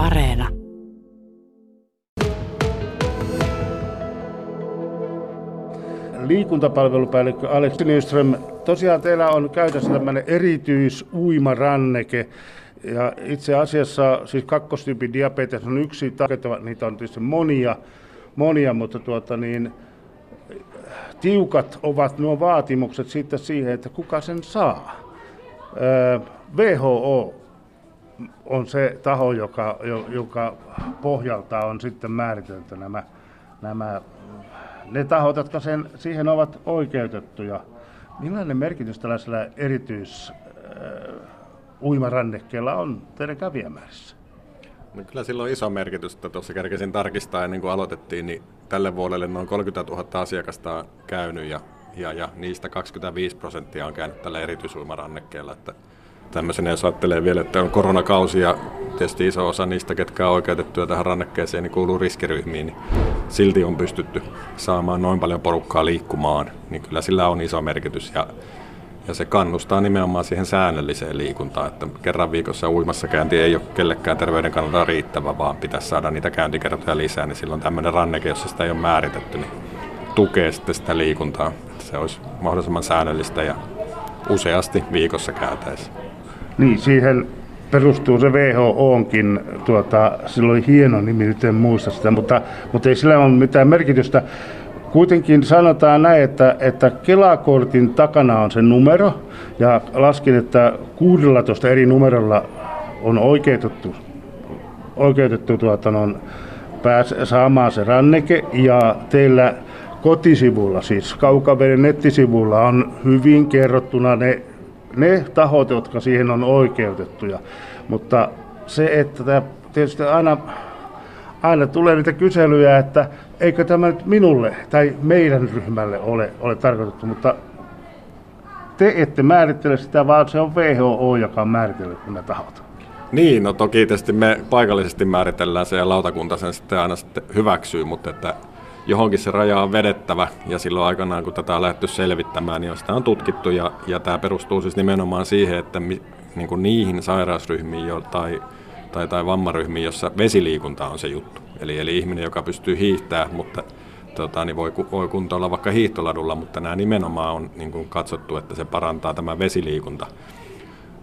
Areena. Liikuntapalvelupäällikkö Aleksi Nyström, tosiaan teillä on käytössä tämmöinen erityisuimaranneke. Ja itse asiassa siis kakkostyypin diabetes on yksi, niitä on tietysti monia, monia mutta tuota niin, tiukat ovat nuo vaatimukset sitten siihen, että kuka sen saa. WHO on se taho, joka, joka pohjalta on sitten määritelty nämä, nämä ne tahot, jotka sen, siihen ovat oikeutettuja. Millainen merkitys tällaisella erityis uimarannekkeella on teidän kävijämäärissä? No kyllä sillä on iso merkitys, että tuossa kerkesin tarkistaa ennen kuin aloitettiin, niin tälle vuodelle noin 30 000 asiakasta on käynyt ja, ja, ja niistä 25 prosenttia on käynyt tällä erityisuimarannekkeella. Että tämmöisenä, jos ajattelee vielä, että on koronakausi ja tietysti iso osa niistä, ketkä on oikeutettuja tähän rannekkeeseen, niin kuuluu riskiryhmiin, niin silti on pystytty saamaan noin paljon porukkaa liikkumaan, niin kyllä sillä on iso merkitys. Ja ja se kannustaa nimenomaan siihen säännölliseen liikuntaan, että kerran viikossa uimassa käynti ei ole kellekään terveyden kannalta riittävä, vaan pitäisi saada niitä käyntikertoja lisää, niin silloin tämmöinen ranneke, jossa sitä ei ole määritetty, niin tukee sitten sitä liikuntaa. Että se olisi mahdollisimman säännöllistä ja useasti viikossa käytäisiin. Niin, siihen perustuu se WHOnkin, tuota, sillä oli hieno nimi, nyt en muista sitä, mutta, mutta ei sillä ole mitään merkitystä. Kuitenkin sanotaan näin, että, että Kelakortin takana on se numero, ja laskin, että 16 eri numerolla on oikeutettu, oikeutettu tuota, on pääs, saamaan se ranneke, ja teillä kotisivulla, siis Kaukaveden nettisivulla on hyvin kerrottuna ne, ne tahot, jotka siihen on oikeutettuja. Mutta se, että tämä tietysti aina aina tulee niitä kyselyjä, että eikö tämä nyt minulle tai meidän ryhmälle ole, ole tarkoitettu, mutta te ette määrittele sitä, vaan se on WHO, joka on määritellyt nämä tahot. Niin, no toki tietysti me paikallisesti määritellään se ja lautakunta sen sitten aina sitten hyväksyy, mutta että johonkin se raja on vedettävä ja silloin aikanaan kun tätä on lähdetty selvittämään, niin sitä on tutkittu ja, ja tämä perustuu siis nimenomaan siihen, että mi, niin kuin niihin sairausryhmiin jo, tai tai, tai vammaryhmiin, jossa vesiliikunta on se juttu. Eli, eli ihminen, joka pystyy hiihtämään, mutta tota, niin voi, voi kuntoilla vaikka hiihtoladulla, mutta nämä nimenomaan on niin kuin katsottu, että se parantaa tämä vesiliikunta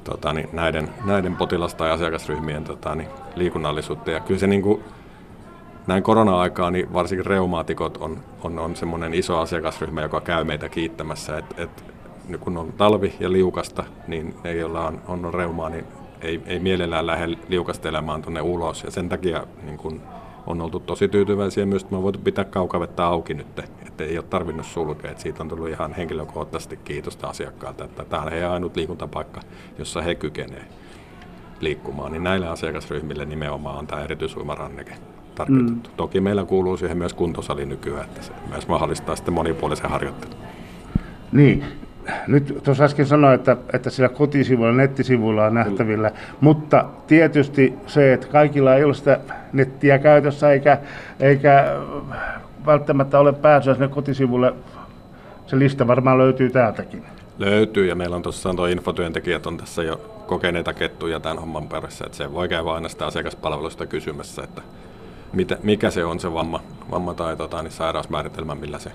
tota, niin näiden, näiden potilasta- ja asiakasryhmien tota, niin liikunnallisuutta. Ja kyllä se niin kuin, näin korona-aikaa, niin varsinkin reumaatikot on, on, on semmoinen iso asiakasryhmä, joka käy meitä kiittämässä, että et, kun on talvi ja liukasta, niin ne, joilla on, on reumaa, niin ei, ei mielellään lähde liukastelemaan tuonne ulos. Ja sen takia niin kun on oltu tosi tyytyväisiä myös, että me on voitu pitää kaukavettä auki nyt, että ei ole tarvinnut sulkea. Että siitä on tullut ihan henkilökohtaisesti kiitosta asiakkaalta, että tämä on heidän ainut liikuntapaikka, jossa he kykenevät liikkumaan. Niin näille asiakasryhmille nimenomaan on tämä erityisuimaranneke tarkoitettu. Mm. Toki meillä kuuluu siihen myös kuntosali nykyään, että se myös mahdollistaa sitten monipuolisen harjoittelun. Niin, nyt tuossa äsken sanoin, että, että sillä kotisivuilla, nettisivuilla on nähtävillä, mutta tietysti se, että kaikilla ei ole sitä nettiä käytössä eikä, eikä välttämättä ole pääsyä sinne kotisivulle, se lista varmaan löytyy täältäkin. Löytyy ja meillä on tuossa tuo infotyöntekijät on tässä jo kokeneita kettuja tämän homman perässä, että se voi käydä aina sitä asiakaspalvelusta kysymässä, että mitä, mikä se on se vamma, vamma tai tota, niin sairausmääritelmä, millä se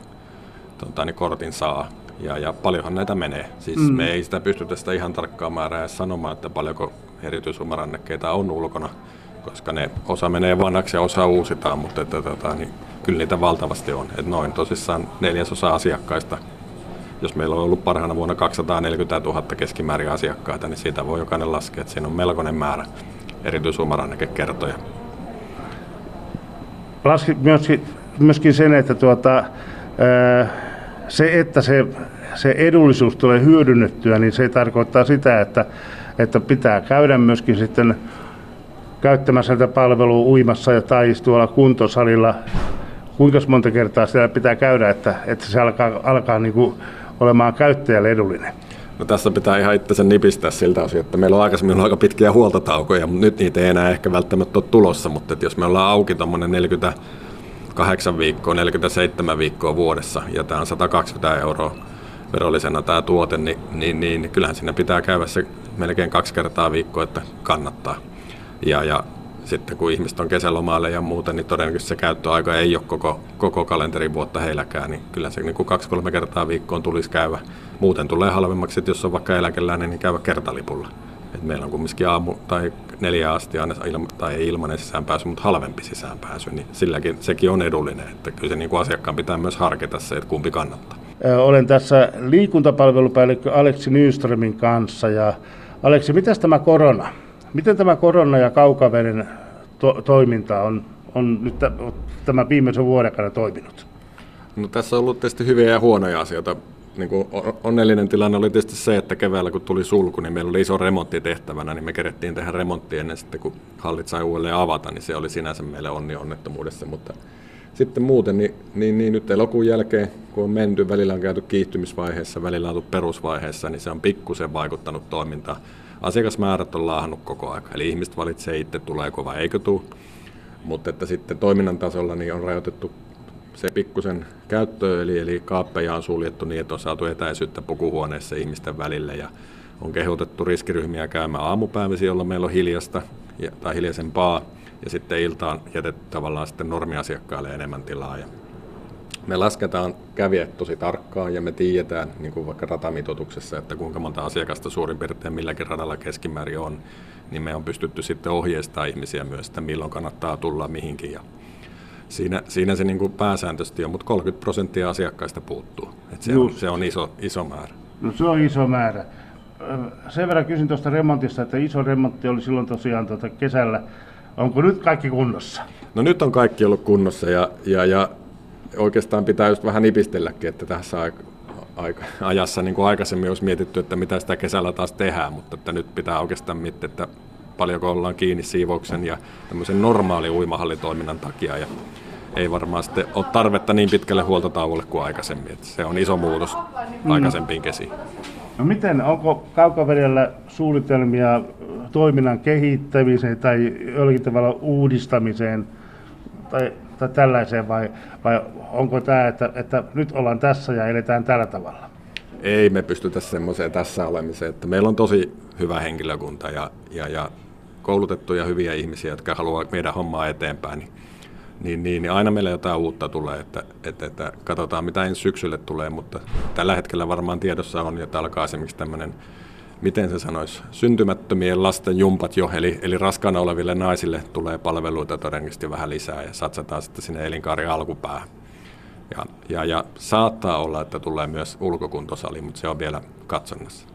tota, niin kortin saa. Ja, ja paljonhan näitä menee. Siis mm. me ei sitä pystytä sitä ihan tarkkaa määrää sanomaan, että paljonko erityisumarannekkeita on ulkona, koska ne osa menee vanhaksi ja osa uusitaan, mutta että, tota, niin, kyllä niitä valtavasti on. Et noin tosissaan neljäsosa asiakkaista, jos meillä on ollut parhaana vuonna 240 000 keskimäärin asiakkaita, niin siitä voi jokainen laskea, että siinä on melkoinen määrä erityisumarannekekertoja. Laski myöskin, myöskin sen, että tuota, se, että se, se edullisuus tulee hyödynnettyä, niin se tarkoittaa sitä, että, että pitää käydä myöskin sitten käyttämässä tätä palvelua uimassa ja tai tuolla kuntosalilla. Kuinka monta kertaa siellä pitää käydä, että, että se alkaa, alkaa niin kuin olemaan käyttäjälle edullinen? No tässä pitää ihan sen nipistää siltä osin, että meillä on aikaisemmin ollut aika pitkiä huoltotaukoja, mutta nyt niitä ei enää ehkä välttämättä ole tulossa, mutta että jos me ollaan auki tuommoinen 40 8 viikkoa, 47 viikkoa vuodessa ja tämä on 120 euroa verollisena tämä tuote, niin, niin, niin kyllähän siinä pitää käydä se melkein kaksi kertaa viikkoa, että kannattaa. Ja, ja sitten kun ihmiset on kesälomaille ja muuten, niin todennäköisesti se käyttöaika ei ole koko, koko kalenterin vuotta heilläkään, niin kyllä se niin kaksi-kolme kertaa viikkoon tulisi käydä. Muuten tulee halvemmaksi, että jos on vaikka eläkeläinen, niin käydä kertalipulla. Et meillä on kumminkin aamu tai neljä asti aina tai ei ilmainen sisäänpääsy, mutta halvempi sisäänpääsy, niin silläkin sekin on edullinen. Että kyllä se niin kuin asiakkaan pitää myös harkita se, että kumpi kannattaa. Olen tässä liikuntapalvelupäällikkö Aleksi Nyströmin kanssa ja Aleksi, miten tämä korona? Miten tämä korona ja kaukaveden to- toiminta on, on nyt tämän viimeisen vuoden aikana toiminut? No, tässä on ollut tietysti hyviä ja huonoja asioita. Niin kuin onnellinen tilanne oli tietysti se, että keväällä kun tuli sulku, niin meillä oli iso remontti tehtävänä, niin me kerettiin tehdä remontti ennen sitten, kun hallit sai uudelleen avata, niin se oli sinänsä meille onni onnettomuudessa. Mutta sitten muuten, niin, niin, niin nyt elokuun jälkeen, kun on menty, välillä on käyty kiihtymisvaiheessa, välillä on perusvaiheessa, niin se on pikkusen vaikuttanut toimintaan asiakasmäärät on laahannut koko ajan. Eli ihmiset valitsee itse, tuleeko vai eikö tule. Mutta että sitten toiminnan tasolla niin on rajoitettu se pikkusen käyttö, eli, eli kaappeja on suljettu niin, että on saatu etäisyyttä pukuhuoneessa ihmisten välille ja on kehotettu riskiryhmiä käymään aamupäiväsi, jolloin meillä on hiljasta ja, tai hiljaisempaa ja sitten iltaan jätetty tavallaan sitten normiasiakkaille enemmän tilaa. Ja me lasketaan kävijät tosi tarkkaan ja me tiedetään, niin kuin vaikka ratamitoituksessa, että kuinka monta asiakasta suurin piirtein milläkin radalla keskimäärin on, niin me on pystytty sitten ohjeistamaan ihmisiä myös, että milloin kannattaa tulla mihinkin. Ja siinä, siinä se niin kuin pääsääntöisesti on, mutta 30 prosenttia asiakkaista puuttuu. Et se, on, se on iso, iso määrä. No se on iso määrä. Sen verran kysyn tuosta remontista, että iso remontti oli silloin tosiaan tuota kesällä. Onko nyt kaikki kunnossa? No nyt on kaikki ollut kunnossa ja, ja, ja oikeastaan pitää just vähän nipistelläkin, että tässä aika, aika, ajassa niin kuin aikaisemmin olisi mietitty, että mitä sitä kesällä taas tehdään, mutta että nyt pitää oikeastaan miettiä, että paljonko ollaan kiinni siivouksen ja tämmöisen normaali uimahallitoiminnan takia ja ei varmaan sitten ole tarvetta niin pitkälle huoltotauolle kuin aikaisemmin. Että se on iso muutos mm. aikaisempiin kesiin. No miten, onko kaukavedellä suunnitelmia toiminnan kehittämiseen tai jollakin tavalla uudistamiseen tai tai tällaiseen vai, vai onko tämä, että, että nyt ollaan tässä ja eletään tällä tavalla? Ei me pystytä semmoiseen tässä olemiseen, että meillä on tosi hyvä henkilökunta ja, ja, ja koulutettuja hyviä ihmisiä, jotka haluaa meidän hommaa eteenpäin, niin, niin, niin, niin aina meillä jotain uutta tulee, että, että, että katsotaan mitä ensi syksylle tulee, mutta tällä hetkellä varmaan tiedossa on, että alkaa esimerkiksi tämmöinen miten se sanoisi, syntymättömien lasten jumpat jo, eli, eli raskaana oleville naisille tulee palveluita todennäköisesti vähän lisää ja satsataan sitten sinne elinkaari alkupäähän. Ja, ja, ja saattaa olla, että tulee myös ulkokuntosali, mutta se on vielä katsonnassa.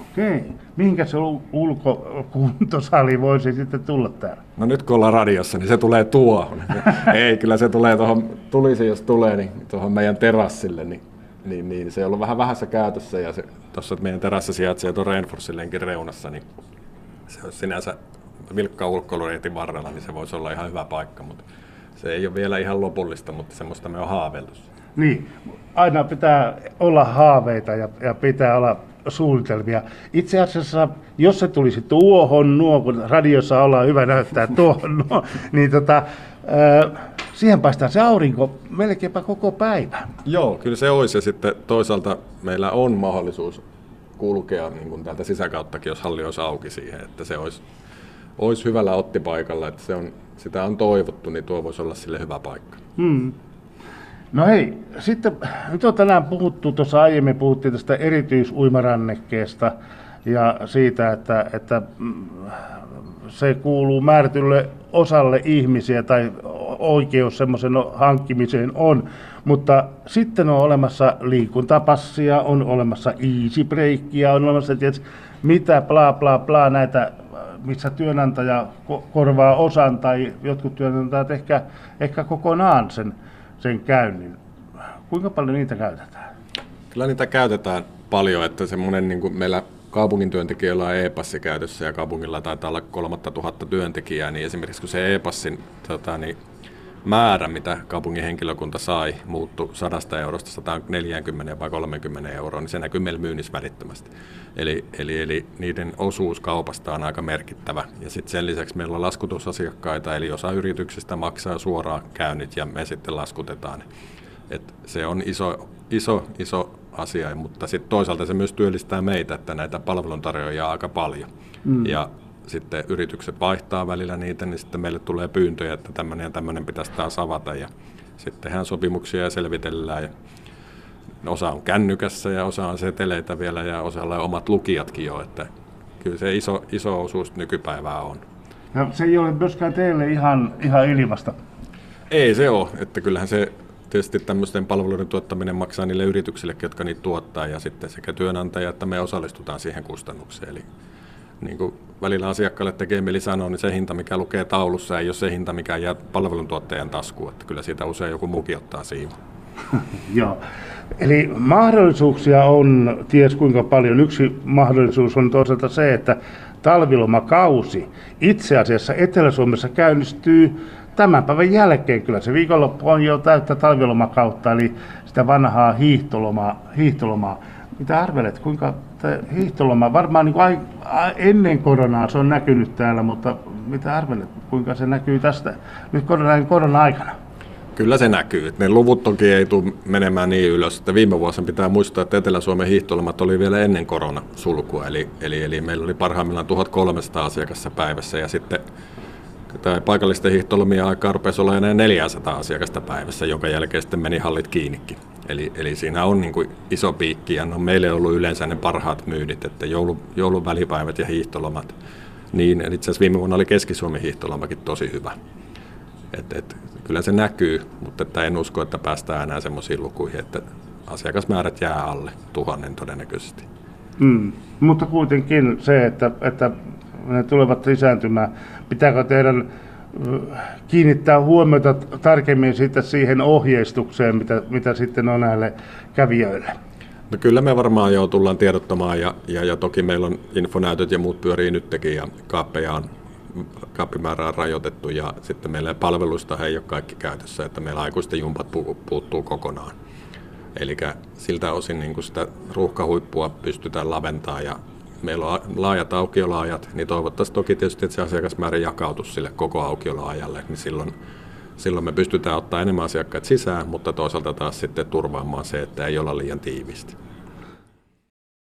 Okei. Mihinkä se ulkokuntosali voisi sitten tulla täällä? No nyt kun ollaan radiossa, niin se tulee tuohon. Ei, kyllä se tulee tuohon, tulisi jos tulee, niin tuohon meidän terassille, niin niin, niin se on ollut vähän vähässä käytössä ja tuossa meidän terassa sijaitsee tuon Rainforsin lenkin reunassa, niin se on sinänsä vilkkaa ulkoilureitin varrella, niin se voisi olla ihan hyvä paikka, mutta se ei ole vielä ihan lopullista, mutta semmoista me on haaveiltu. Niin, aina pitää olla haaveita ja, ja pitää olla suunnitelmia. Itse asiassa, jos se tulisi tuohon nuo, kun radiossa ollaan hyvä näyttää tuohon nuo, niin tota, ää, siihen paistaa se aurinko melkeinpä koko päivä. Joo, kyllä se olisi. Ja sitten toisaalta meillä on mahdollisuus kulkea niin kuin täältä sisäkauttakin, jos halli olisi auki siihen, että se olisi, olisi hyvällä ottipaikalla, että se on, sitä on toivottu, niin tuo voisi olla sille hyvä paikka. Hmm. No hei, sitten nyt on tänään puhuttu, tuossa aiemmin puhuttiin tästä erityisuimarannekkeesta ja siitä, että, että mm, se kuuluu määrätylle osalle ihmisiä tai oikeus semmoisen hankkimiseen on, mutta sitten on olemassa liikuntapassia, on olemassa easy breakia, on olemassa tietysti, mitä bla bla bla näitä, missä työnantaja korvaa osan tai jotkut työnantajat ehkä, ehkä kokonaan sen, sen käynnin. Kuinka paljon niitä käytetään? Kyllä niitä käytetään paljon, että semmoinen niin kuin meillä kaupungin työntekijöillä on e-passi käytössä ja kaupungilla taitaa olla 3000 työntekijää, niin esimerkiksi kun se e-passin tota, niin määrä, mitä kaupungin henkilökunta sai, muuttui 100 eurosta 140 vai 30 euroa, niin se näkyy meillä myynnissä välittömästi. Eli, eli, eli niiden osuus kaupasta on aika merkittävä. Ja sitten sen lisäksi meillä on laskutusasiakkaita, eli osa yrityksistä maksaa suoraan käynnit ja me sitten laskutetaan. Et se on iso, iso, iso asia, mutta sitten toisaalta se myös työllistää meitä, että näitä palveluntarjoajia on aika paljon. Mm. Ja sitten yritykset vaihtaa välillä niitä, niin sitten meille tulee pyyntöjä, että tämmöinen ja tämmöinen pitäisi taas avata ja sitten tehdään sopimuksia ja selvitellään. Ja osa on kännykässä ja osa on seteleitä vielä ja osalla on omat lukijatkin jo, että kyllä se iso, iso osuus nykypäivää on. Ja se ei ole myöskään teille ihan, ihan ilmasta. Ei se ole, että kyllähän se tietysti tämmöisten palveluiden tuottaminen maksaa niille yrityksille, jotka niitä tuottaa, ja sitten sekä työnantaja että me osallistutaan siihen kustannukseen. Eli niin kuin välillä asiakkaalle tekee mieli sanoa, niin se hinta, mikä lukee taulussa, ei ole se hinta, mikä jää palveluntuottajan taskuun. Että kyllä siitä usein joku muukin ottaa siivu. Joo. Eli mahdollisuuksia on ties kuinka paljon. Yksi mahdollisuus on toisaalta se, että talvilomakausi itse asiassa Etelä-Suomessa käynnistyy tämän päivän jälkeen. Kyllä se viikonloppu on jo täyttä talvilomakautta, eli sitä vanhaa hiihtolomaa. hiihtolomaa. Mitä arvelet, kuinka hiihtoloma, varmaan niin kuin ennen koronaa se on näkynyt täällä, mutta mitä arvelet, kuinka se näkyy tästä nyt korona, korona-aikana? Kyllä se näkyy. Ne luvut toki ei tule menemään niin ylös. Että viime vuosina pitää muistaa, että Etelä-Suomen hiihtolomat oli vielä ennen koronasulkua. Eli, eli, eli meillä oli parhaimmillaan 1300 asiakassa päivässä ja sitten tämä paikallisten hiihtolomien aikaa rupesi olla enää 400 asiakasta päivässä, jonka jälkeen sitten meni hallit kiinnikin. Eli, eli siinä on niin kuin iso piikki ja no meille on ollut yleensä ne parhaat myydit, että joulu, joulun välipäivät ja hiihtolomat. Niin, itse asiassa viime vuonna oli Keski-Suomen hiihtolomakin tosi hyvä. Et, et, kyllä se näkyy, mutta että en usko, että päästään enää semmoisiin lukuihin, että asiakasmäärät jää alle tuhannen todennäköisesti. Mm, mutta kuitenkin se, että, että ne tulevat lisääntymään. Pitääkö teidän kiinnittää huomiota tarkemmin sitten siihen ohjeistukseen, mitä, mitä sitten on näille kävijöille? No kyllä me varmaan jo tullaan tiedottamaan ja, ja, ja toki meillä on infonäytöt ja muut pyörii nytkin ja kaappeja on kaappimäärää rajoitettu ja sitten meillä palveluista ei ole kaikki käytössä, että meillä aikuisten jumpat puuttuu kokonaan. Eli siltä osin niin sitä ruuhkahuippua pystytään laventamaan ja meillä on laajat aukioloajat, niin toivottavasti toki tietysti, että se asiakasmäärä jakautuisi sille koko aukioloajalle, niin silloin, silloin me pystytään ottaa enemmän asiakkaita sisään, mutta toisaalta taas sitten turvaamaan se, että ei olla liian tiivistä.